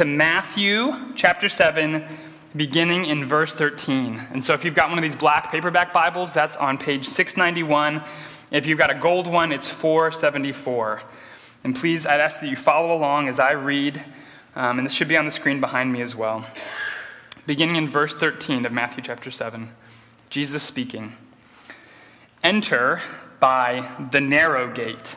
to Matthew chapter 7, beginning in verse 13. And so if you've got one of these black paperback Bibles, that's on page 691. If you've got a gold one, it's 474. And please, I'd ask that you follow along as I read, um, and this should be on the screen behind me as well. Beginning in verse 13 of Matthew chapter 7, Jesus speaking Enter by the narrow gate.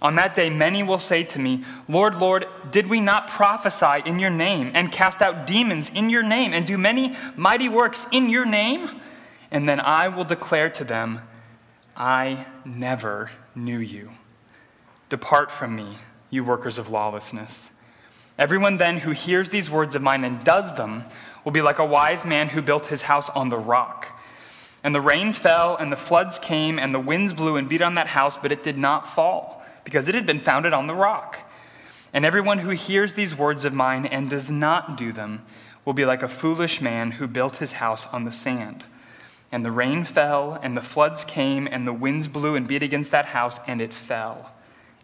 On that day, many will say to me, Lord, Lord, did we not prophesy in your name, and cast out demons in your name, and do many mighty works in your name? And then I will declare to them, I never knew you. Depart from me, you workers of lawlessness. Everyone then who hears these words of mine and does them will be like a wise man who built his house on the rock. And the rain fell, and the floods came, and the winds blew and beat on that house, but it did not fall because it had been founded on the rock. And everyone who hears these words of mine and does not do them will be like a foolish man who built his house on the sand. And the rain fell, and the floods came, and the winds blew and beat against that house, and it fell.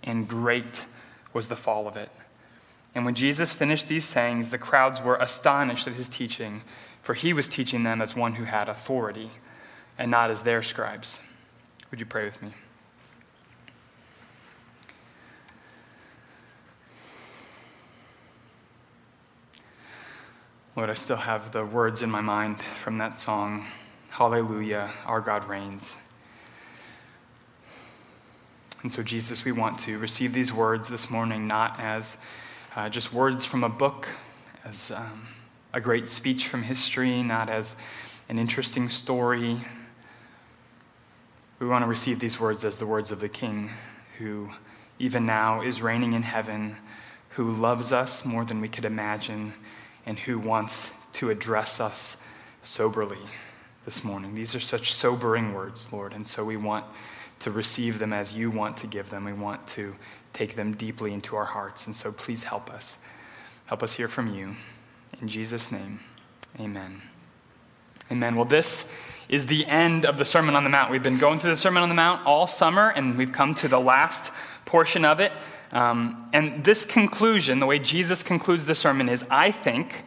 And great was the fall of it. And when Jesus finished these sayings, the crowds were astonished at his teaching, for he was teaching them as one who had authority, and not as their scribes. Would you pray with me? Lord, I still have the words in my mind from that song Hallelujah, our God reigns. And so, Jesus, we want to receive these words this morning not as uh, just words from a book, as um, a great speech from history, not as an interesting story. We want to receive these words as the words of the King who, even now, is reigning in heaven, who loves us more than we could imagine and who wants to address us soberly this morning. These are such sobering words, Lord, and so we want to receive them as you want to give them. We want to take them deeply into our hearts, and so please help us. Help us hear from you. In Jesus' name, amen. Amen. Well, this is the end of the Sermon on the Mount. We've been going through the Sermon on the Mount all summer, and we've come to the last portion of it. Um, and this conclusion, the way Jesus concludes the sermon, is, I think,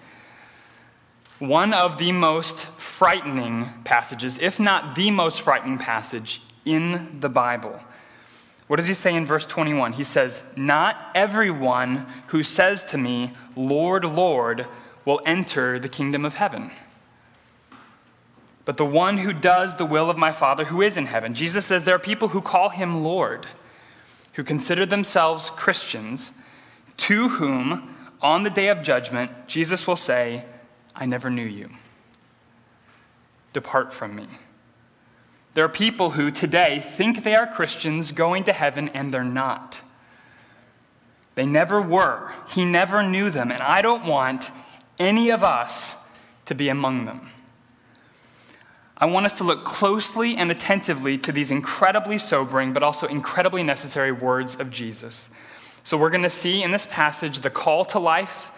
one of the most frightening passages, if not the most frightening passage in the Bible. What does he say in verse 21? He says, Not everyone who says to me, Lord, Lord, will enter the kingdom of heaven, but the one who does the will of my Father who is in heaven. Jesus says there are people who call him Lord who consider themselves Christians, to whom, on the day of judgment, Jesus will say, I never knew you. Depart from me. There are people who today think they are Christians going to heaven, and they're not. They never were. He never knew them, and I don't want any of us to be among them. I want us to look closely and attentively to these incredibly sobering, but also incredibly necessary words of Jesus. So, we're going to see in this passage the call to life,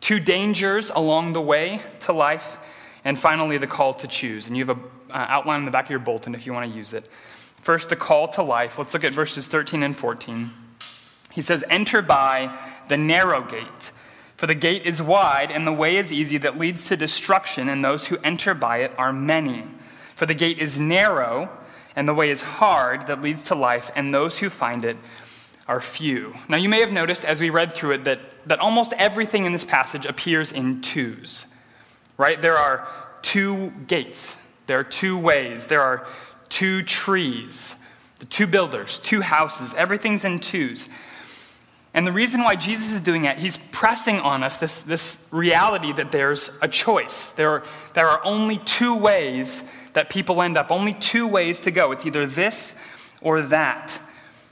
two dangers along the way to life, and finally the call to choose. And you have an uh, outline in the back of your bulletin if you want to use it. First, the call to life. Let's look at verses 13 and 14. He says, Enter by the narrow gate. For the gate is wide, and the way is easy that leads to destruction, and those who enter by it are many. For the gate is narrow, and the way is hard that leads to life, and those who find it are few. Now, you may have noticed as we read through it that, that almost everything in this passage appears in twos. right? There are two gates, there are two ways, there are two trees, the two builders, two houses, everything's in twos. And the reason why Jesus is doing it, he's pressing on us this, this reality that there's a choice. There are, there are only two ways that people end up, only two ways to go. It's either this or that.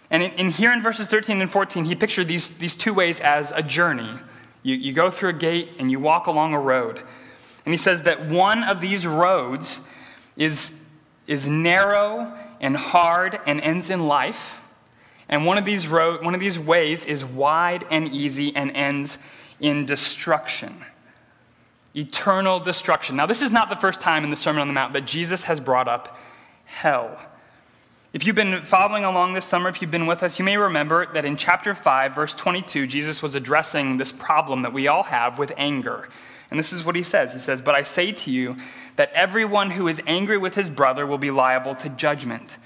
And in, in here in verses 13 and 14, he pictured these, these two ways as a journey. You, you go through a gate and you walk along a road. And he says that one of these roads is, is narrow and hard and ends in life and one of these one of these ways is wide and easy and ends in destruction. Eternal destruction. Now, this is not the first time in the Sermon on the Mount that Jesus has brought up hell. If you've been following along this summer, if you've been with us, you may remember that in chapter 5, verse 22, Jesus was addressing this problem that we all have with anger. And this is what he says He says, But I say to you that everyone who is angry with his brother will be liable to judgment.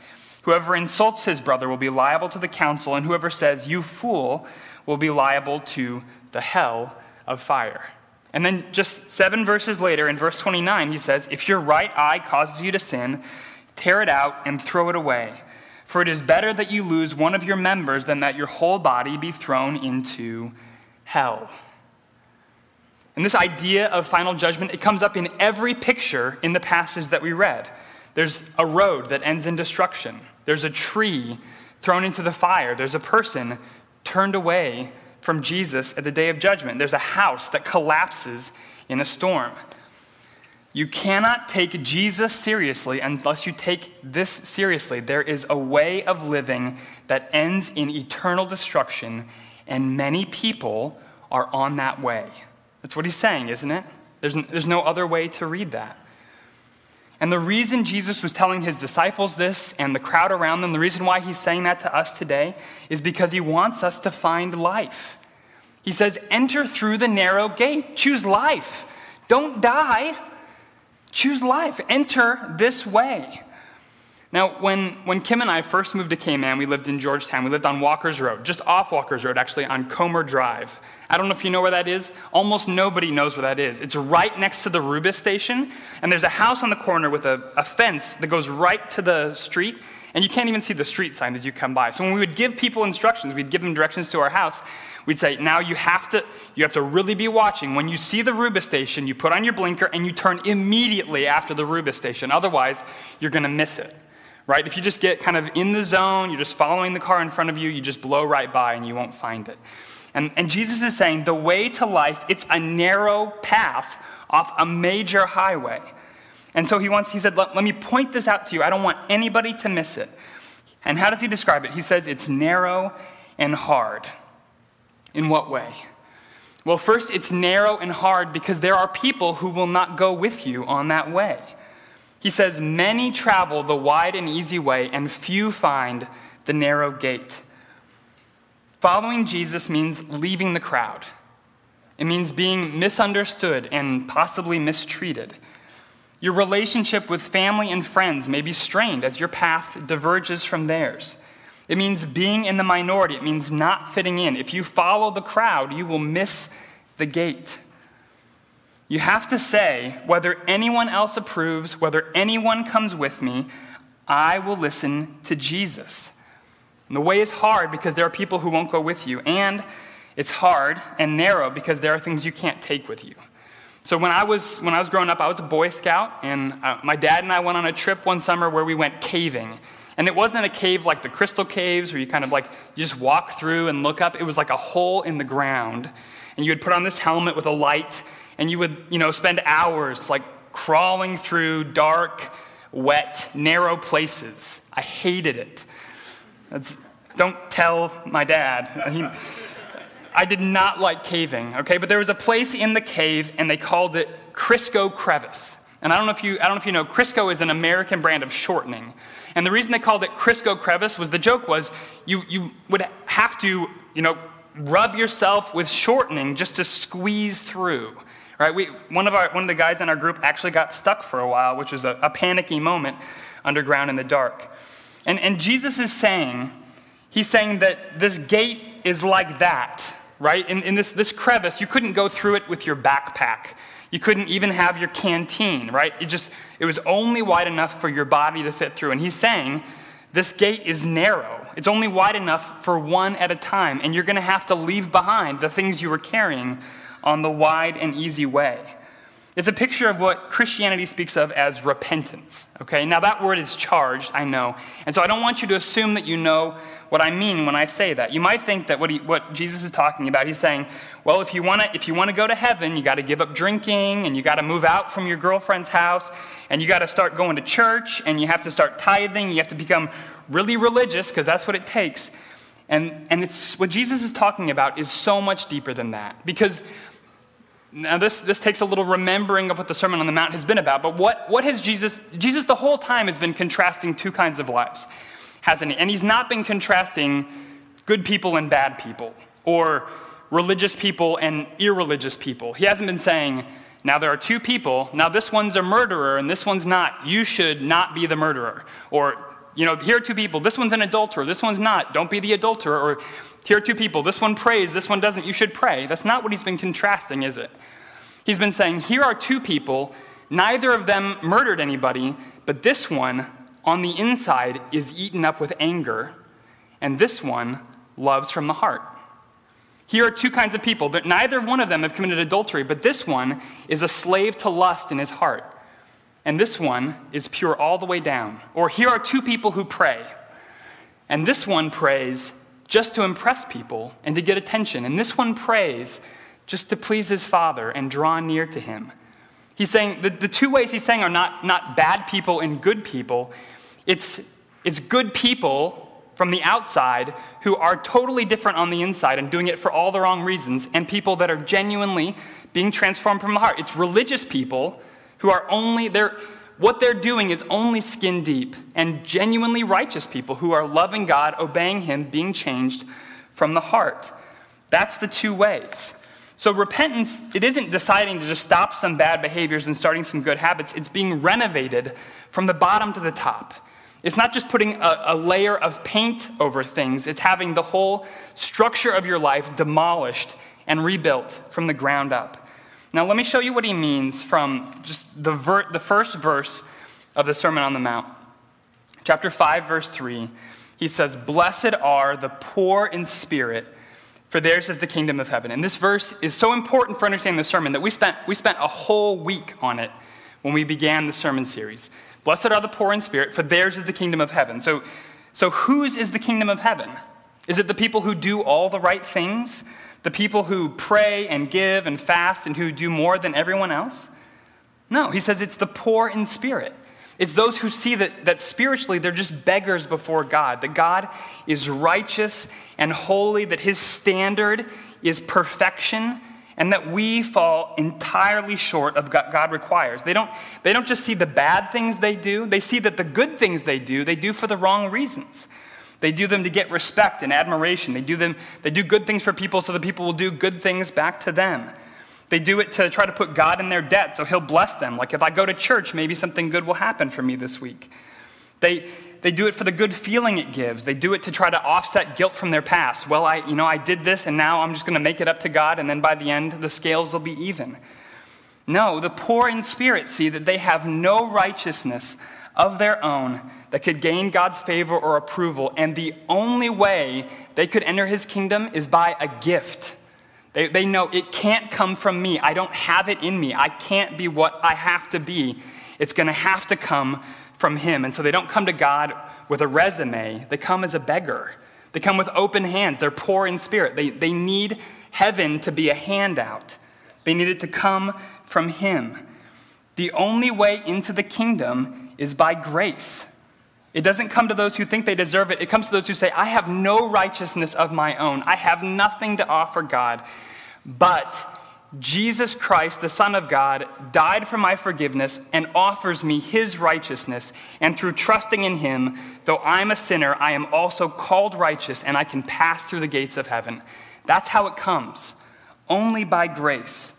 Whoever insults his brother will be liable to the council, and whoever says, You fool, will be liable to the hell of fire. And then just seven verses later, in verse 29, he says, If your right eye causes you to sin, tear it out and throw it away. For it is better that you lose one of your members than that your whole body be thrown into hell. And this idea of final judgment, it comes up in every picture in the passage that we read. There's a road that ends in destruction. There's a tree thrown into the fire. There's a person turned away from Jesus at the day of judgment. There's a house that collapses in a storm. You cannot take Jesus seriously unless you take this seriously. There is a way of living that ends in eternal destruction, and many people are on that way. That's what he's saying, isn't it? There's, there's no other way to read that. And the reason Jesus was telling his disciples this and the crowd around them, the reason why he's saying that to us today is because he wants us to find life. He says, Enter through the narrow gate, choose life. Don't die, choose life. Enter this way. Now, when, when Kim and I first moved to Cayman, we lived in Georgetown. We lived on Walker's Road, just off Walker's Road, actually, on Comer Drive. I don't know if you know where that is. Almost nobody knows where that is. It's right next to the Rubis station, and there's a house on the corner with a, a fence that goes right to the street, and you can't even see the street sign as you come by. So when we would give people instructions, we'd give them directions to our house, we'd say, now you have to, you have to really be watching. When you see the Rubis station, you put on your blinker and you turn immediately after the Rubis station. Otherwise, you're going to miss it right? If you just get kind of in the zone, you're just following the car in front of you, you just blow right by and you won't find it. And, and Jesus is saying the way to life, it's a narrow path off a major highway. And so he wants, he said, let, let me point this out to you. I don't want anybody to miss it. And how does he describe it? He says it's narrow and hard. In what way? Well, first, it's narrow and hard because there are people who will not go with you on that way. He says, Many travel the wide and easy way, and few find the narrow gate. Following Jesus means leaving the crowd. It means being misunderstood and possibly mistreated. Your relationship with family and friends may be strained as your path diverges from theirs. It means being in the minority. It means not fitting in. If you follow the crowd, you will miss the gate. You have to say, whether anyone else approves, whether anyone comes with me, I will listen to Jesus. And the way is hard because there are people who won't go with you. And it's hard and narrow because there are things you can't take with you. So when I was, when I was growing up, I was a Boy Scout, and uh, my dad and I went on a trip one summer where we went caving. And it wasn't a cave like the crystal caves where you kind of like you just walk through and look up. It was like a hole in the ground. And you would put on this helmet with a light, and you would, you know, spend hours like crawling through dark, wet, narrow places. I hated it. That's, don't tell my dad. He, I did not like caving, okay? But there was a place in the cave, and they called it Crisco Crevice. And I don't know if you, I don't know if you know, Crisco is an American brand of shortening. And the reason they called it Crisco Crevice was the joke was you, you would have to, you know, rub yourself with shortening just to squeeze through. Right? We, one, of our, one of the guys in our group actually got stuck for a while, which was a, a panicky moment underground in the dark. And, and Jesus is saying, he's saying that this gate is like that, right? In, in this, this crevice, you couldn't go through it with your backpack. You couldn't even have your canteen, right? It just it was only wide enough for your body to fit through. And he's saying this gate is narrow. It's only wide enough for one at a time, and you're going to have to leave behind the things you were carrying on the wide and easy way. It's a picture of what Christianity speaks of as repentance. Okay, now that word is charged, I know. And so I don't want you to assume that you know what I mean when I say that. You might think that what, he, what Jesus is talking about, he's saying, well, if you want to if you want to go to heaven, you got to give up drinking and you got to move out from your girlfriend's house and you got to start going to church and you have to start tithing, you have to become really religious because that's what it takes. And, and it's, what Jesus is talking about is so much deeper than that. Because now, this, this takes a little remembering of what the Sermon on the Mount has been about, but what, what has Jesus, Jesus the whole time has been contrasting two kinds of lives, hasn't he? And he's not been contrasting good people and bad people, or religious people and irreligious people. He hasn't been saying, now there are two people, now this one's a murderer and this one's not. You should not be the murderer. Or, you know, here are two people, this one's an adulterer, this one's not. Don't be the adulterer. Or here are two people. This one prays, this one doesn't. You should pray. That's not what he's been contrasting, is it? He's been saying, here are two people. Neither of them murdered anybody, but this one on the inside is eaten up with anger, and this one loves from the heart. Here are two kinds of people. Neither one of them have committed adultery, but this one is a slave to lust in his heart. And this one is pure all the way down. Or here are two people who pray. And this one prays just to impress people and to get attention. And this one prays just to please his father and draw near to him. He's saying the, the two ways he's saying are not, not bad people and good people. It's, it's good people from the outside who are totally different on the inside and doing it for all the wrong reasons, and people that are genuinely being transformed from the heart. It's religious people who are only, they're, what they're doing is only skin deep and genuinely righteous people who are loving God, obeying Him, being changed from the heart. That's the two ways. So, repentance, it isn't deciding to just stop some bad behaviors and starting some good habits. It's being renovated from the bottom to the top. It's not just putting a, a, layer of paint over things, it's having the whole structure of your life demolished and rebuilt from the ground up. Now, let me show you what he means from just the, ver- the first verse of the Sermon on the Mount. Chapter 5, verse 3, he says, Blessed are the poor in spirit, for theirs is the kingdom of heaven. And this verse is so important for understanding the sermon that we spent, we spent a whole week on it when we began the sermon series. Blessed are the poor in spirit, for theirs is the kingdom of heaven. So, so whose is the kingdom of heaven? Is it the people who do all the right things? The people who pray and give and fast and who do more than everyone else? No, he says it's the poor in spirit. It's those who see that, that spiritually they're just beggars before God, that God is righteous and holy, that his standard is perfection, and that we fall entirely short of what God requires. They don't, they don't just see the bad things they do, they see that the good things they do, they do for the wrong reasons. They do them to get respect and admiration. They do, them, they do good things for people so that people will do good things back to them. They do it to try to put God in their debt so he'll bless them. Like if I go to church, maybe something good will happen for me this week. They, they do it for the good feeling it gives. They do it to try to offset guilt from their past. Well, I, you know, I did this and now I'm just going to make it up to God and then by the end the scales will be even. No, the poor in spirit see that they have no righteousness of their own that could gain God's favor or approval. And the only way they could enter his kingdom is by a gift. They, they know it can't come from me. I don't have it in me. I can't be what I have to be. It's going to have to come from him. And so they don't come to God with a resume, they come as a beggar. They come with open hands. They're poor in spirit. They, they need heaven to be a handout, they need it to come from him. The only way into the kingdom is by grace. It doesn't come to those who think they deserve it. It comes to those who say, I have no righteousness of my own. I have nothing to offer God. But Jesus Christ, the Son of God, died for my forgiveness and offers me his righteousness. And through trusting in him, though I'm a sinner, I am also called righteous and I can pass through the gates of heaven. That's how it comes, only by grace.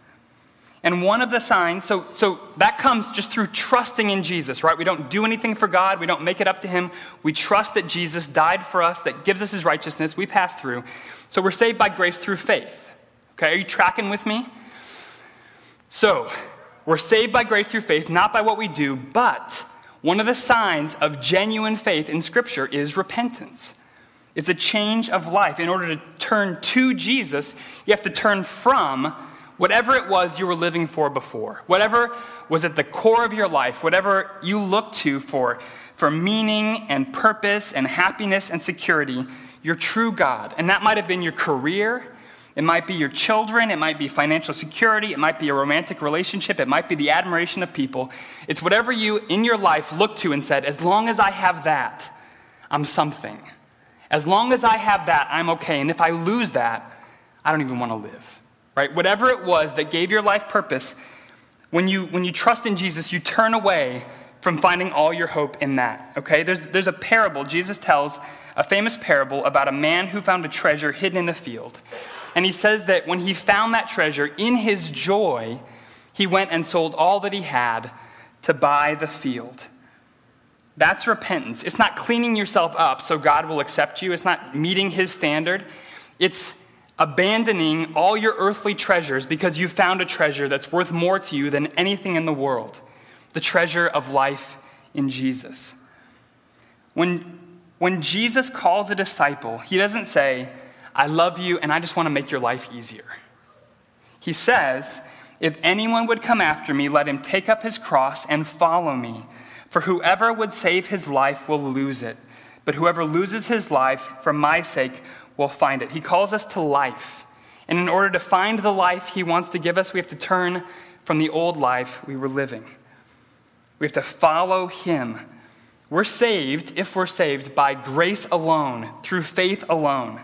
And one of the signs, so, so that comes just through trusting in Jesus, right? We don't do anything for God, we don't make it up to Him. We trust that Jesus died for us, that gives us His righteousness. We pass through. So we're saved by grace through faith. Okay, are you tracking with me? So, We're saved by grace through faith, not by what we do, but one of the signs of genuine faith in Scripture is repentance. It's a change of life. In order to turn to Jesus, you have to turn from whatever it was you were living for before, whatever was at the core of your life, whatever you looked to for, for meaning and purpose and happiness and security, your true God. And that might have been your career, it might be your children, it might be financial security, it might be a romantic relationship, it might be the admiration of people. It's whatever you in your life looked to and said, as long as I have that, I'm something. As long as I have that, I'm okay. And if I lose that, I don't even want to live. Right? Whatever it was that gave your life purpose, when you, when you trust in Jesus, you turn away from finding all your hope in that. Okay? There's, there's a parable Jesus tells, a famous parable about a man who found a treasure hidden in a field. And he says that when he found that treasure, in his joy, he went and sold all that he had to buy the field. That's repentance. It's not cleaning yourself up so God will accept you, it's not meeting his standard. It's abandoning all your earthly treasures because you found a treasure that's worth more to you than anything in the world the treasure of life in Jesus. When, when Jesus calls a disciple, he doesn't say, I love you and I just want to make your life easier. He says, If anyone would come after me, let him take up his cross and follow me. For whoever would save his life will lose it, but whoever loses his life for my sake will find it. He calls us to life. And in order to find the life he wants to give us, we have to turn from the old life we were living. We have to follow him. We're saved, if we're saved, by grace alone, through faith alone.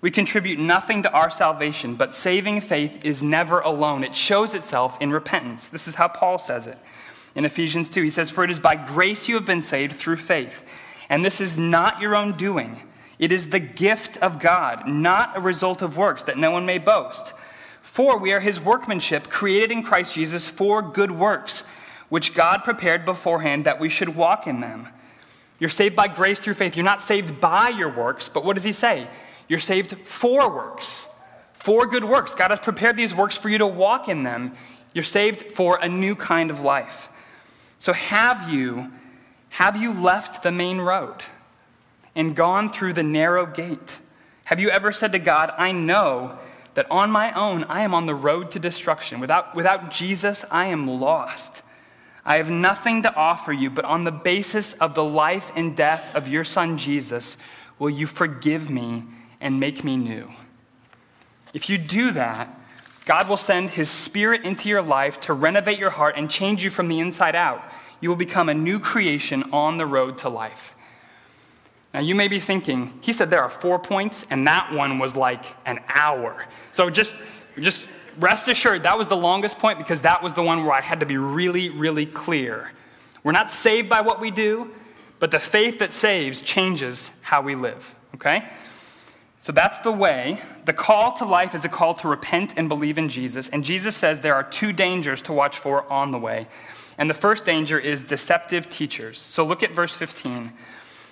We contribute nothing to our salvation, but saving faith is never alone. It shows itself in repentance. This is how Paul says it in Ephesians 2. He says, For it is by grace you have been saved through faith. And this is not your own doing, it is the gift of God, not a result of works, that no one may boast. For we are his workmanship, created in Christ Jesus for good works, which God prepared beforehand that we should walk in them. You're saved by grace through faith. You're not saved by your works, but what does he say? You're saved for works, for good works. God has prepared these works for you to walk in them. You're saved for a new kind of life. So have you have you left the main road and gone through the narrow gate? Have you ever said to God, I know that on my own I am on the road to destruction. Without, without Jesus, I am lost. I have nothing to offer you, but on the basis of the life and death of your Son Jesus, will you forgive me and make me new. If you do that, God will send His Spirit into your life to renovate your heart and change you from the inside out. You will become a new creation on the road to life. Now, you may be thinking, he said there are four points, and that one was like an hour. So just, just rest assured, that was the longest point because that was the one where I had to be really, really clear. We're not saved by what we do, but the faith that saves changes how we live, okay? So that's the way. The call to life is a call to repent and believe in Jesus. And Jesus says there are two dangers to watch for on the way. And the first danger is deceptive teachers. So look at verse 15.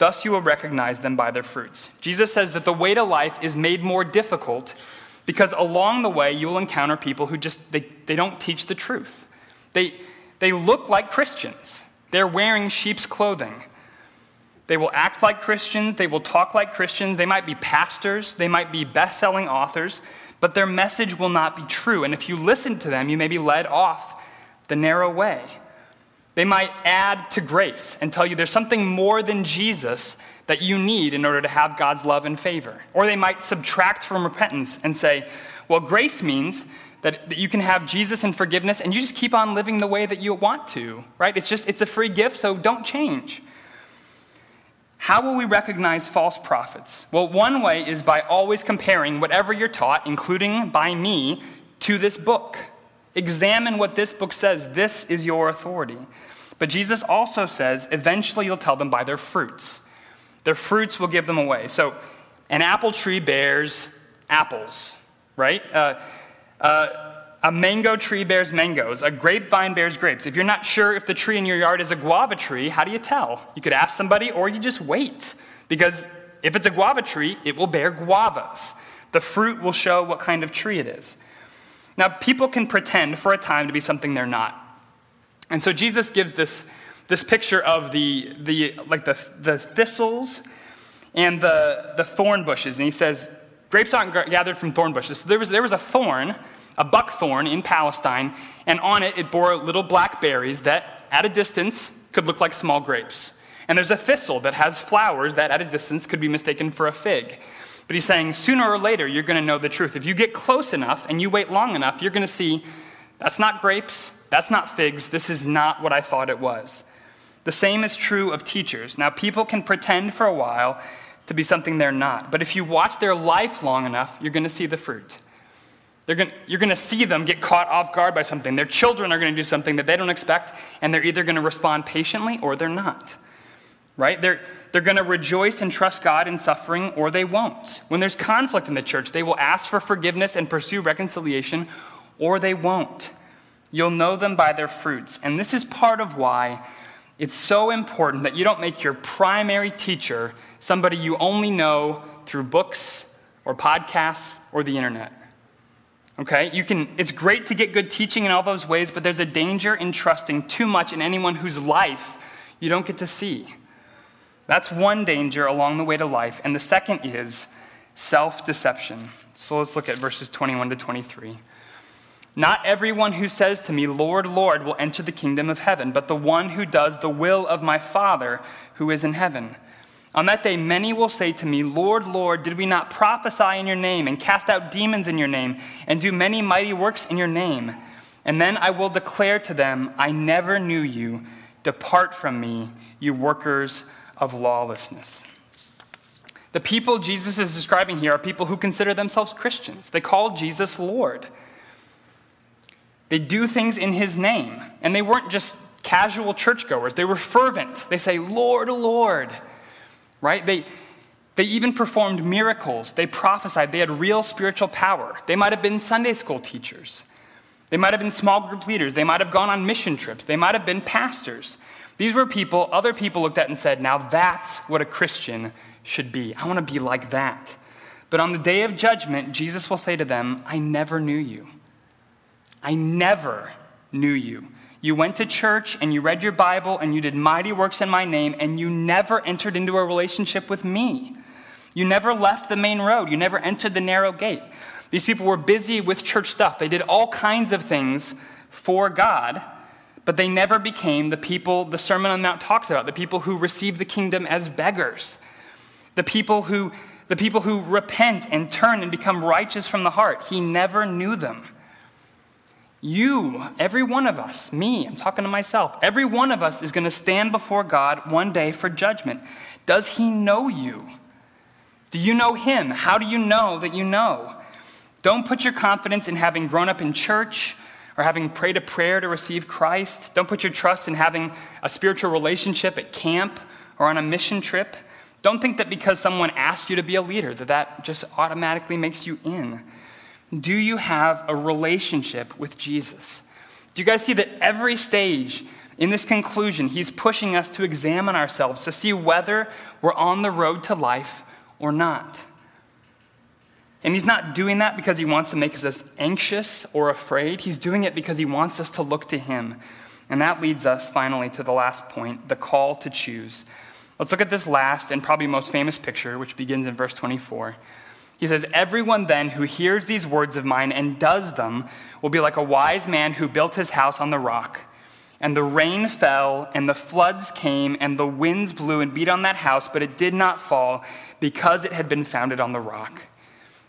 Thus you will recognize them by their fruits. Jesus says that the way to life is made more difficult because along the way you will encounter people who just they, they don't teach the truth. They, they look like Christians. They're wearing sheep's clothing. They will act like Christians, they will talk like Christians, they might be pastors, they might be best-selling authors, but their message will not be true. And if you listen to them, you may be led off the narrow way. They might add to grace and tell you there's something more than Jesus that you need in order to have God's love and favor. Or they might subtract from repentance and say, well, grace means that, that you can have Jesus and forgiveness and you just keep on living the way that you want to, right? It's just, it's a free gift, so don't change. How will we recognize false prophets? Well, one way is by always comparing whatever you're taught, including by me, to this book. Examine what this book says. This is your authority. But Jesus also says, eventually you'll tell them by their fruits. Their fruits will give them away. So, an apple tree bears apples, right? Uh, uh, a mango tree bears mangoes. A grapevine bears grapes. If you're not sure if the tree in your yard is a guava tree, how do you tell? You could ask somebody or you just wait. Because if it's a guava tree, it will bear guavas. The fruit will show what kind of tree it is. Now, people can pretend for a time to be something they're not. And so Jesus gives this, this picture of the, the, like the, the thistles and the, the thorn bushes. And he says, grapes aren't gathered from thorn bushes. So there was, there was a thorn a buckthorn in Palestine, and on it, it bore little black berries that, at a distance, could look like small grapes. And there's a thistle that has flowers that, at a distance, could be mistaken for a fig. But he's saying, sooner or later, you're going to know the truth. If you get close enough and you wait long enough, you're going to see that's not grapes, that's not figs, this is not what I thought it was. The same is true of teachers. Now, people can pretend for a while to be something they're not, but if you watch their life long enough, you're going to see the fruit. Gonna, you're going to see them get caught off guard by something. Their children are going to do something that they don't expect, and they're either going to respond patiently or they're not. Right? They're, they're going to rejoice and trust God in suffering or they won't. When there's conflict in the church, they will ask for forgiveness and pursue reconciliation or they won't. You'll know them by their fruits. And this is part of why it's so important that you don't make your primary teacher somebody you only know through books or podcasts or the internet. Okay? You can, it's great to get good teaching in all those ways, but there's a danger in trusting too much in anyone whose life you don't get to see. That's one danger along the way to life. And the second is self deception. So let's look at verses 21 to 23. Not everyone who says to me, Lord, Lord, will enter the kingdom of heaven, but the one who does the will of my Father who is in heaven. On that day, many will say to me, Lord, Lord, did we not prophesy in your name, and cast out demons in your name, and do many mighty works in your name? And then I will declare to them, I never knew you. Depart from me, you workers of lawlessness. The people Jesus is describing here are people who consider themselves Christians. They call Jesus Lord. They do things in his name, and they weren't just casual churchgoers, they were fervent. They say, Lord, Lord right? They, they even performed miracles. They prophesied. They had real spiritual power. They might have been Sunday school teachers. They might have been small group leaders. They might have gone on mission trips. They might have been pastors. These were people other people looked at and said, now that's what a Christian should be. I want to be like that. But on the day of judgment, Jesus will say to them, I never knew you. I never knew you. You went to church and you read your Bible and you did mighty works in my name, and you never entered into a relationship with me. You never left the main road. You never entered the narrow gate. These people were busy with church stuff. They did all kinds of things for God, but they never became the people the Sermon on the Mount talks about, the people who receive the kingdom as beggars, the people who, the people who repent and turn and become righteous from the heart. He never knew them. You, every one of us, me, I'm talking to myself, every one of us is going to stand before God one day for judgment. Does He know you? Do you know Him? How do you know that you know? Don't put your confidence in having grown up in church or having prayed a prayer to receive Christ. Don't put your trust in having a spiritual relationship at camp or on a mission trip. Don't think that because someone asked you to be a leader that that just automatically makes you in. Do you have a relationship with Jesus? Do you guys see that every stage in this conclusion, he's pushing us to examine ourselves to see whether we're on the road to life or not? And he's not doing that because he wants to make us anxious or afraid. He's doing it because he wants us to look to him. And that leads us finally to the last point the call to choose. Let's look at this last and probably most famous picture, which begins in verse 24. He says, Everyone then who hears these words of mine and does them will be like a wise man who built his house on the rock. And the rain fell, and the floods came, and the winds blew and beat on that house, but it did not fall because it had been founded on the rock.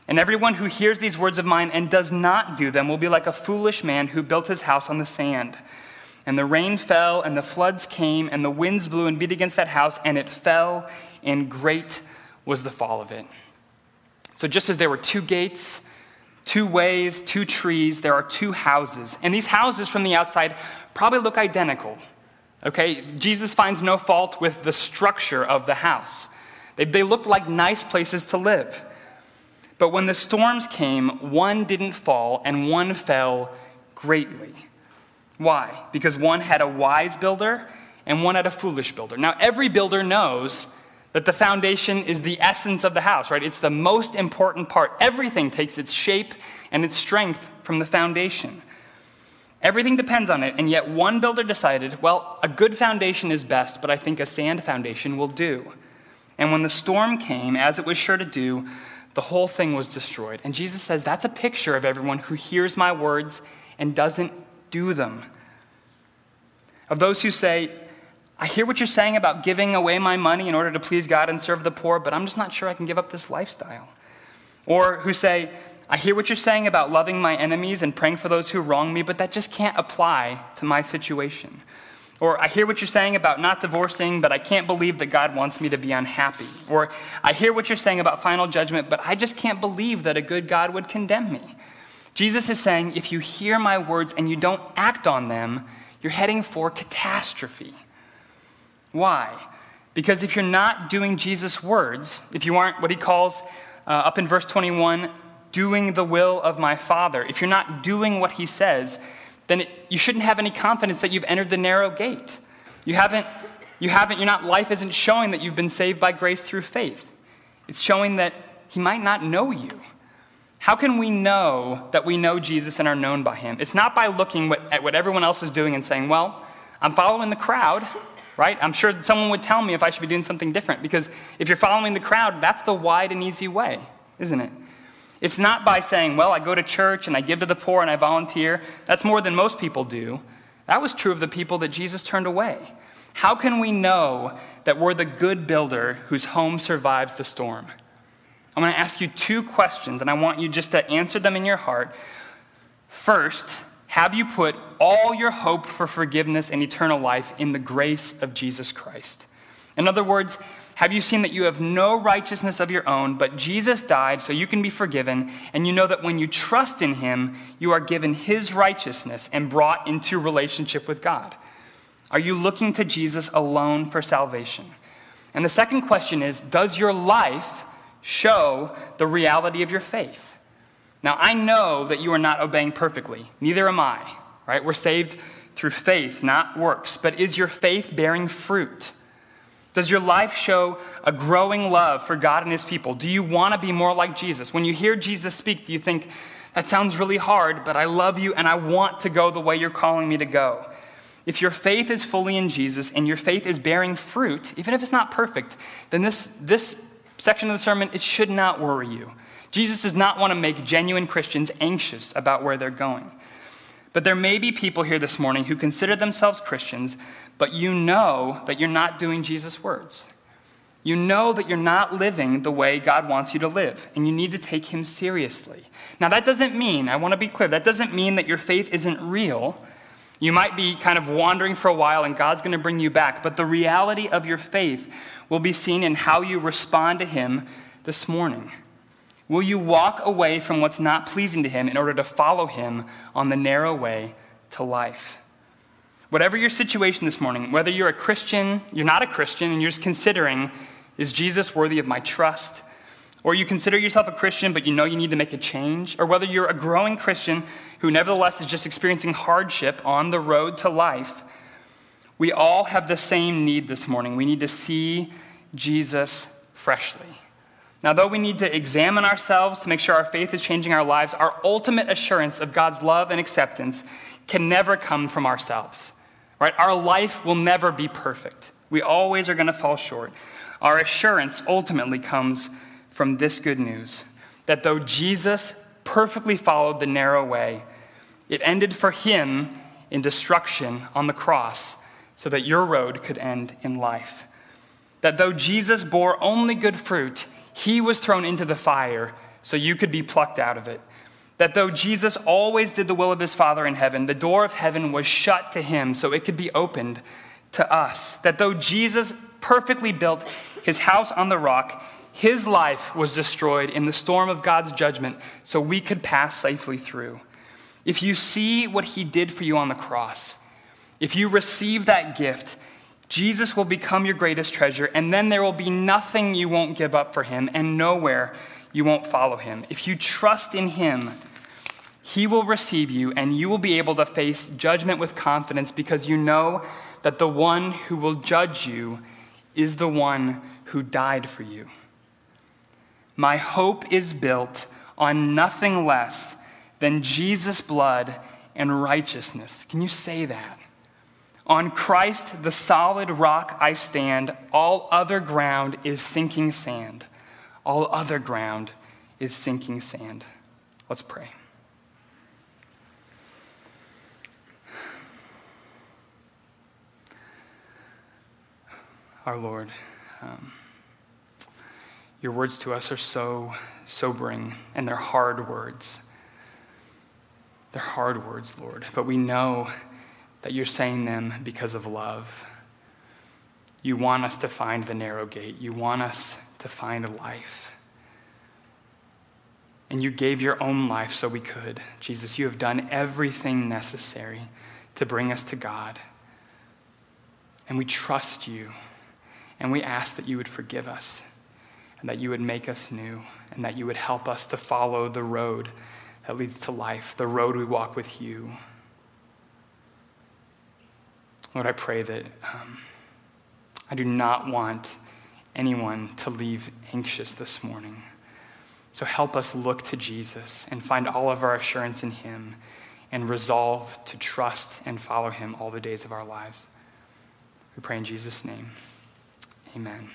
And everyone who hears these words of mine and does not do them will be like a foolish man who built his house on the sand. And the rain fell, and the floods came, and the winds blew and beat against that house, and it fell, and great was the fall of it. So, just as there were two gates, two ways, two trees, there are two houses. And these houses from the outside probably look identical. Okay? Jesus finds no fault with the structure of the house. They, they looked like nice places to live. But when the storms came, one didn't fall and one fell greatly. Why? Because one had a wise builder and one had a foolish builder. Now, every builder knows that the foundation is the essence of the house, right? It's the most important part. Everything takes its shape and its strength from the foundation. Everything depends on it, and yet one builder decided, well, a good foundation is best, but I think a sand foundation will do. And when the storm came, as it was sure to do, the whole thing was destroyed. And Jesus says that's a picture of everyone who hears my words and doesn't do them. Of those who say, I hear what you're saying about giving away my money in order to please God and serve the poor, but I'm just not sure I can give up this lifestyle. Or who say, I hear what you're saying about loving my enemies and praying for those who wrong me, but that just can't apply to my situation. Or I hear what you're saying about not divorcing, but I can't believe that God wants me to be unhappy. Or I hear what you're saying about final judgment, but I just can't believe that a good God would condemn me. Jesus is saying if you hear my words and you don't act on them, you're heading for catastrophe. Why? Because if you're not doing Jesus' words, if you aren't what he calls uh, up in verse 21, doing the will of my Father, if you're not doing what he says, then it, you shouldn't have any confidence that you've entered the narrow gate. You haven't, you haven't, you're not, life isn't showing that you've been saved by grace through faith. It's showing that he might not know you. How can we know that we know Jesus and are known by him? It's not by looking what, at what everyone else is doing and saying, well, I'm following the crowd, right? I'm sure someone would tell me if I should be doing something different because if you're following the crowd, that's the wide and easy way, isn't it? It's not by saying, well, I go to church and I give to the poor and I volunteer. That's more than most people do. That was true of the people that Jesus turned away. How can we know that we're the good builder whose home survives the storm? I'm going to ask you two questions, and I want you just to answer them in your heart. First, have you put all your hope for forgiveness and eternal life in the grace of Jesus Christ? In other words, have you seen that you have no righteousness of your own, but Jesus died so you can be forgiven, and you know that when you trust in him, you are given his righteousness and brought into relationship with God? Are you looking to Jesus alone for salvation? And the second question is Does your life show the reality of your faith? Now, I know that you are not obeying perfectly, neither am I, right? We're saved through faith, not works. But is your faith bearing fruit? Does your life show a growing love for God and His people? Do you want to be more like Jesus? When you hear Jesus speak, do you think, that sounds really hard, but I love you and I want to go the way you're calling me to go? If your faith is fully in Jesus and your faith is bearing fruit, even if it's not perfect, then this, this section of the sermon, it should not worry you. Jesus does not want to make genuine Christians anxious about where they're going. But there may be people here this morning who consider themselves Christians, but you know that you're not doing Jesus' words. You know that you're not living the way God wants you to live, and you need to take Him seriously. Now, that doesn't mean, I want to be clear, that doesn't mean that your faith isn't real. You might be kind of wandering for a while, and God's going to bring you back, but the reality of your faith will be seen in how you respond to Him this morning. Will you walk away from what's not pleasing to Him in order to follow Him on the narrow way to life? Whatever your situation this morning, whether you're a Christian, you're not a Christian, and you're just considering, is Jesus worthy of my trust? Or you consider yourself a Christian, but you know you need to make a change? Or whether you're a growing Christian who nevertheless is just experiencing hardship on the road to life, we all have the same need this morning. We need to see Jesus freshly. Now, though we need to examine ourselves to make sure our faith is changing our lives, our ultimate assurance of God's love and acceptance can never come from ourselves. Right? Our life will never be perfect. We always are going to fall short. Our assurance ultimately comes from this good news that though Jesus perfectly followed the narrow way, it ended for him in destruction on the cross so that your road could end in life. That though Jesus bore only good fruit, he was thrown into the fire so you could be plucked out of it. That though Jesus always did the will of his Father in heaven, the door of heaven was shut to him so it could be opened to us. That though Jesus perfectly built his house on the rock, his life was destroyed in the storm of God's judgment so we could pass safely through. If you see what he did for you on the cross, If you receive that gift, Jesus will become your greatest treasure, and then there will be nothing you won't give up for him, and nowhere you won't follow him. If you trust in him, he will receive you, and you will be able to face judgment with confidence because you know that the one who will judge you is the one who died for you. My hope is built on nothing less than Jesus' blood and righteousness. Can you say that? On Christ, the solid rock, I stand. All other ground is sinking sand. All other ground is sinking sand. Let's pray. Our Lord, um, your words to us are so sobering, and they're hard words. They're hard words, Lord, but we know that you're saying them because of love. You want us to find the narrow gate, you want us to find life. And you gave your own life so we could. Jesus, you have done everything necessary to bring us to God. And we trust you. And we ask that you would forgive us and that you would make us new and that you would help us to follow the road that leads to life, the road we walk with you. Lord, I pray that um, I do not want anyone to leave anxious this morning. So help us look to Jesus and find all of our assurance in him and resolve to trust and follow him all the days of our lives. We pray in Jesus' name. Amen.